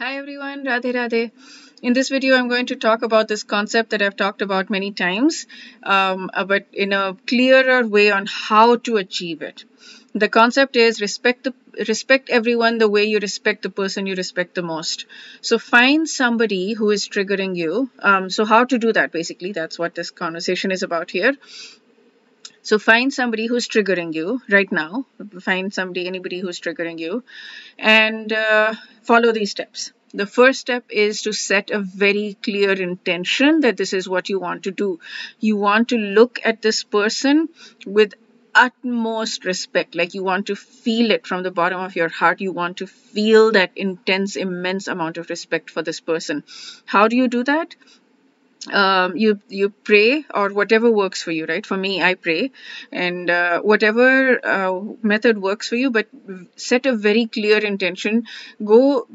Hi everyone, Radhe Radhe. In this video, I'm going to talk about this concept that I've talked about many times, um, uh, but in a clearer way on how to achieve it. The concept is respect the respect everyone the way you respect the person you respect the most. So find somebody who is triggering you. Um, so how to do that? Basically, that's what this conversation is about here. So find somebody who's triggering you right now. Find somebody, anybody who's triggering you, and uh, follow these steps. The first step is to set a very clear intention that this is what you want to do. You want to look at this person with utmost respect like you want to feel it from the bottom of your heart you want to feel that intense immense amount of respect for this person how do you do that um, you you pray or whatever works for you right? For me i pray. And uh, whatever uh, method works for you but set a very clear intention. Go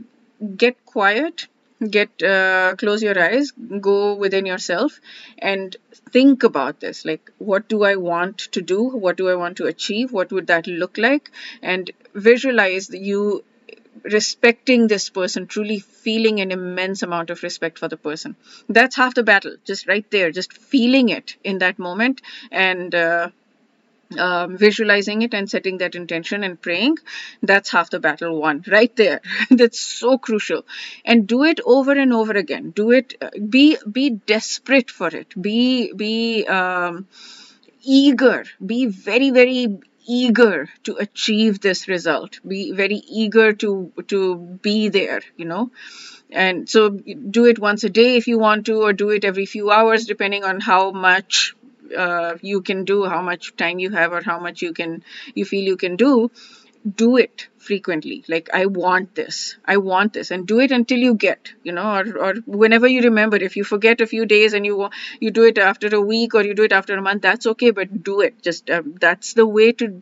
get quiet get uh, close your eyes go within yourself and think about this. Like what do i want to do? What do i want to achieve? What would that look like? And visualize you respecting this person, truly feeling an immense amount of respect for the person. That's half the battle, just right there, just feeling it in that moment and uh, um, visualizing it and setting that intention and praying. That's half the battle won, right there. that's so crucial. And do it over and over again. Do it. Uh, be be desperate for it. Be be. Um, eager be very very eager to achieve this result be very eager to to be there you know. And so do it once a day if you want to or do it every few hours depending on how much uh, you can do how much time you have or how much you can you feel you can do do it frequently. Like i want this. I want this. And do it until you get you know or, or whenever you remember. If you forget a few days and you you do it after a week or you do it after a month that's okay but do it. Just um, that's the way to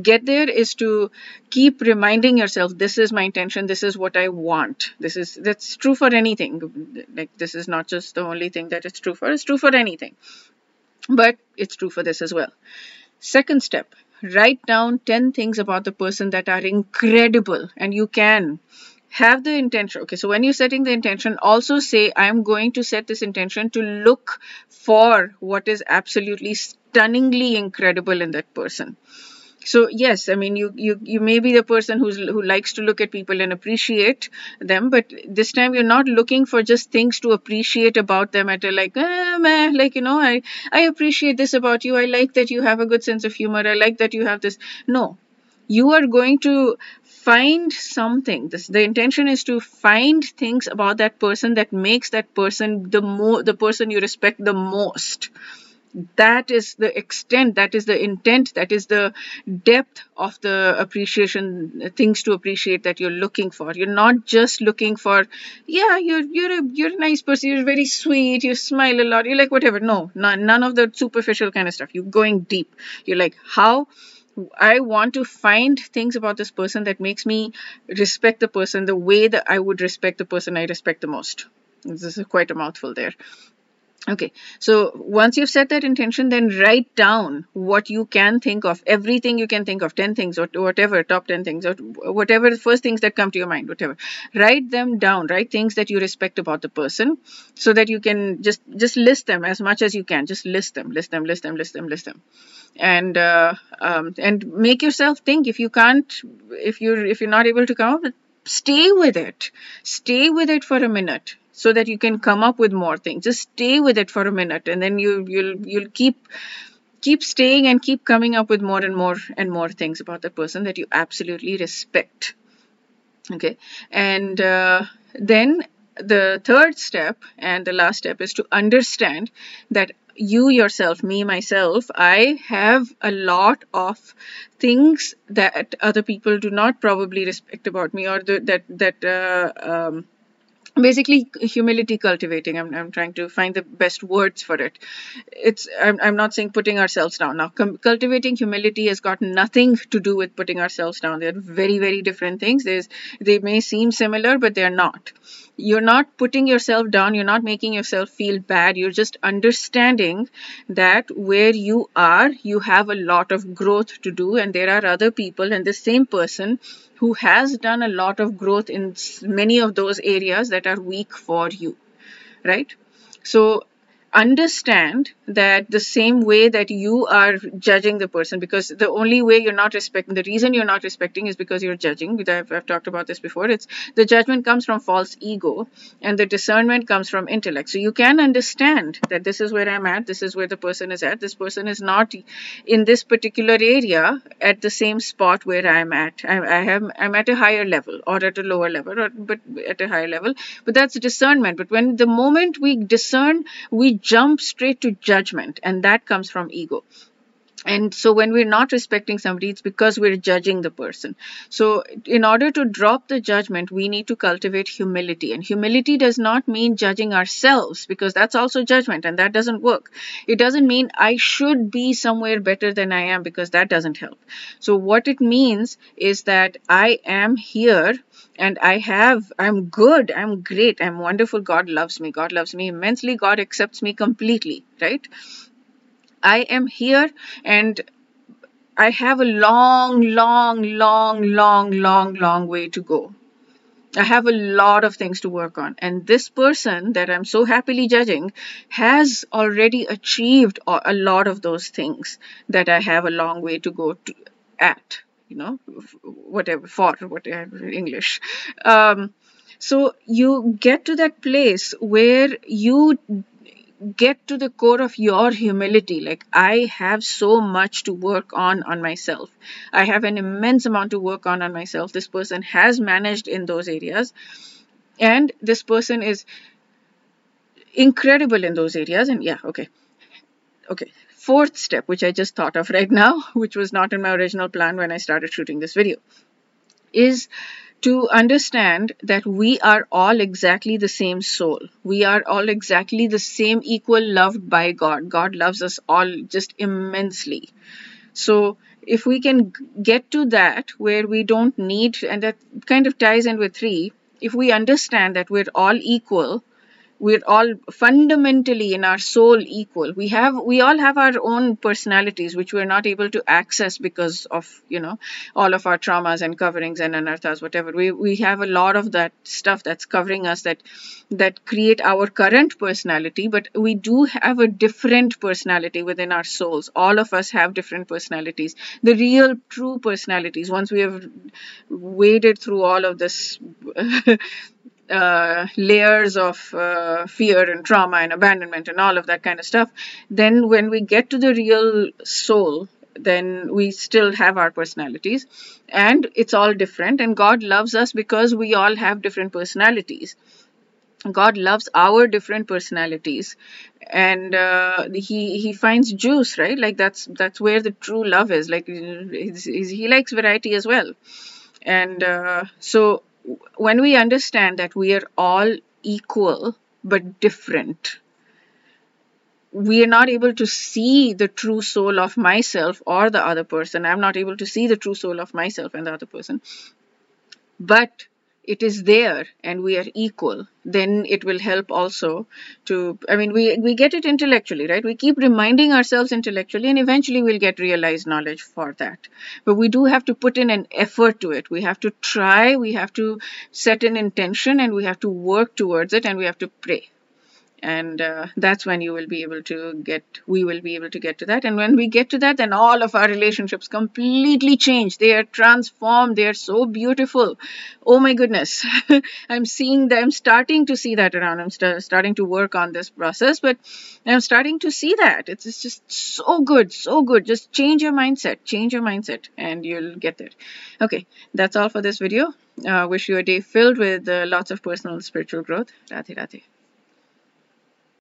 get there is to keep reminding yourself this is my intention. This is what i want. This is that's true for anything. Like this is not just the only thing that it's true for. It's true for anything. But it's true for this as well. Second step write down 10 things about the person that are incredible and you can have the intention. Okay so when you're setting the intention also say i'm going to set this intention to look for what is absolutely stunningly incredible in that person so yes i mean you you you may be the person who's who likes to look at people and appreciate them but this time you're not looking for just things to appreciate about them at a like eh, meh, like you know i i appreciate this about you. I like that you have a good sense of humor. I like that you have this. No. You are going to find something. This the intention is to find things about that person that makes that person the more the person you respect the most that is the extent that is the intent that is the depth of the appreciation things to appreciate that you're looking for you're not just looking for yeah you're you're a you're a nice person you're very sweet you smile a lot you're like whatever no none, none of the superficial kind of stuff you're going deep you're like how I want to find things about this person that makes me respect the person the way that I would respect the person I respect the most. This is quite a mouthful there. Okay, so once you've set that intention, then write down what you can think of, everything you can think of, 10 things or whatever, top 10 things or whatever first things that come to your mind, whatever. Write them down, write things that you respect about the person so that you can just just list them as much as you can. Just list them, list them, list them, list them, list them. And uh, um, and make yourself think. If you can't, if you're if you're not able to come up with stay with it. Stay with it for a minute so that you can come up with more things. Just stay with it for a minute and then you you'll you'll keep keep staying and keep coming up with more and more and more things about the person that you absolutely respect. Okay? And uh, then the third step and the last step is to understand that you yourself me myself i have a lot of things that other people do not probably respect about me or that that uh, um, basically humility cultivating. I'm, I'm trying to find the best words for it. It's i'm, I'm not saying putting ourselves down. Now com- cultivating humility has got nothing to do with putting ourselves down. They're very very different things. There's, they may seem similar but they're not. You're not putting yourself down. You're not making yourself feel bad. You're just understanding that where you are you have a lot of growth to do and there are other people and the same person who has done a lot of growth in many of those areas that are weak for you, right? So understand that the same way that you are judging the person because the only way you're not respecting the reason you're not respecting is because you're judging. I've, I've talked about this before. It's the judgment comes from false ego and the discernment comes from intellect. So you can understand that this is where i'm at this is where the person is at. This person is not in this particular area at the same spot where i'm at. I, I have i'm at a higher level or at a lower level or but at a higher level. But that's discernment. But when the moment we discern we jump straight to judgment, and that comes from ego. And so, when we're not respecting somebody, it's because we're judging the person. So, in order to drop the judgment, we need to cultivate humility. And humility does not mean judging ourselves, because that's also judgment, and that doesn't work. It doesn't mean I should be somewhere better than I am, because that doesn't help. So, what it means is that I am here and I have, I'm good, I'm great, I'm wonderful. God loves me. God loves me immensely. God accepts me completely, right? I am here and I have a long, long, long, long, long, long way to go. I have a lot of things to work on. And this person that I'm so happily judging has already achieved a lot of those things that I have a long way to go to, at you know whatever for whatever english um, so you get to that place where you get to the core of your humility. Like i have so much to work on on myself. I have an immense amount to work on on myself. This person has managed in those areas. And this person is incredible in those areas. And yeah okay. Okay fourth step, which I just thought of right now, which was not in my original plan when I started shooting this video, is to understand that we are all exactly the same soul. We are all exactly the same equal loved by God. God loves us all just immensely. So if we can get to that where we don't need, and that kind of ties in with three, if we understand that we're all equal, we're all fundamentally in our soul equal. We have we all have our own personalities which we're not able to access because of you know all of our traumas and coverings and anarthas whatever. We we have a lot of that stuff that's covering us that that create our current personality but we do have a different personality within our souls. All of us have different personalities. The real true personalities once we have waded through all of this uh, layers of uh, fear and trauma and abandonment and all of that kind of stuff, then when we get to the real soul, then we still have our personalities and it's all different. And God loves us because we all have different personalities. God loves our different personalities, and uh, he he finds juice, right? Like that's that's where the true love is. Like he's, he's, he likes variety as well, and uh, so when we understand that we are all equal but different, we are not able to see the true soul of myself or the other person. I'm not able to see the true soul of myself and the other person. But it is there and we are equal then it will help also to i mean we we get it intellectually right? We keep reminding ourselves intellectually and eventually we'll get realized knowledge for that. But we do have to put in an effort to it. We have to try we have to set an intention and we have to work towards it and we have to pray and uh, that's when you will be able to get we will be able to get to that. And when we get to that then all of our relationships completely change. They are transformed. They are so beautiful. Oh my goodness. I'm seeing them i'm starting to see that around. I'm st- starting to work on this process but i'm starting to see that. It's, it's just so good so good. Just change your mindset change your mindset and you'll get there. Okay that's all for this video. Uh, wish you a day filled with uh, lots of personal spiritual growth. Radhe radhe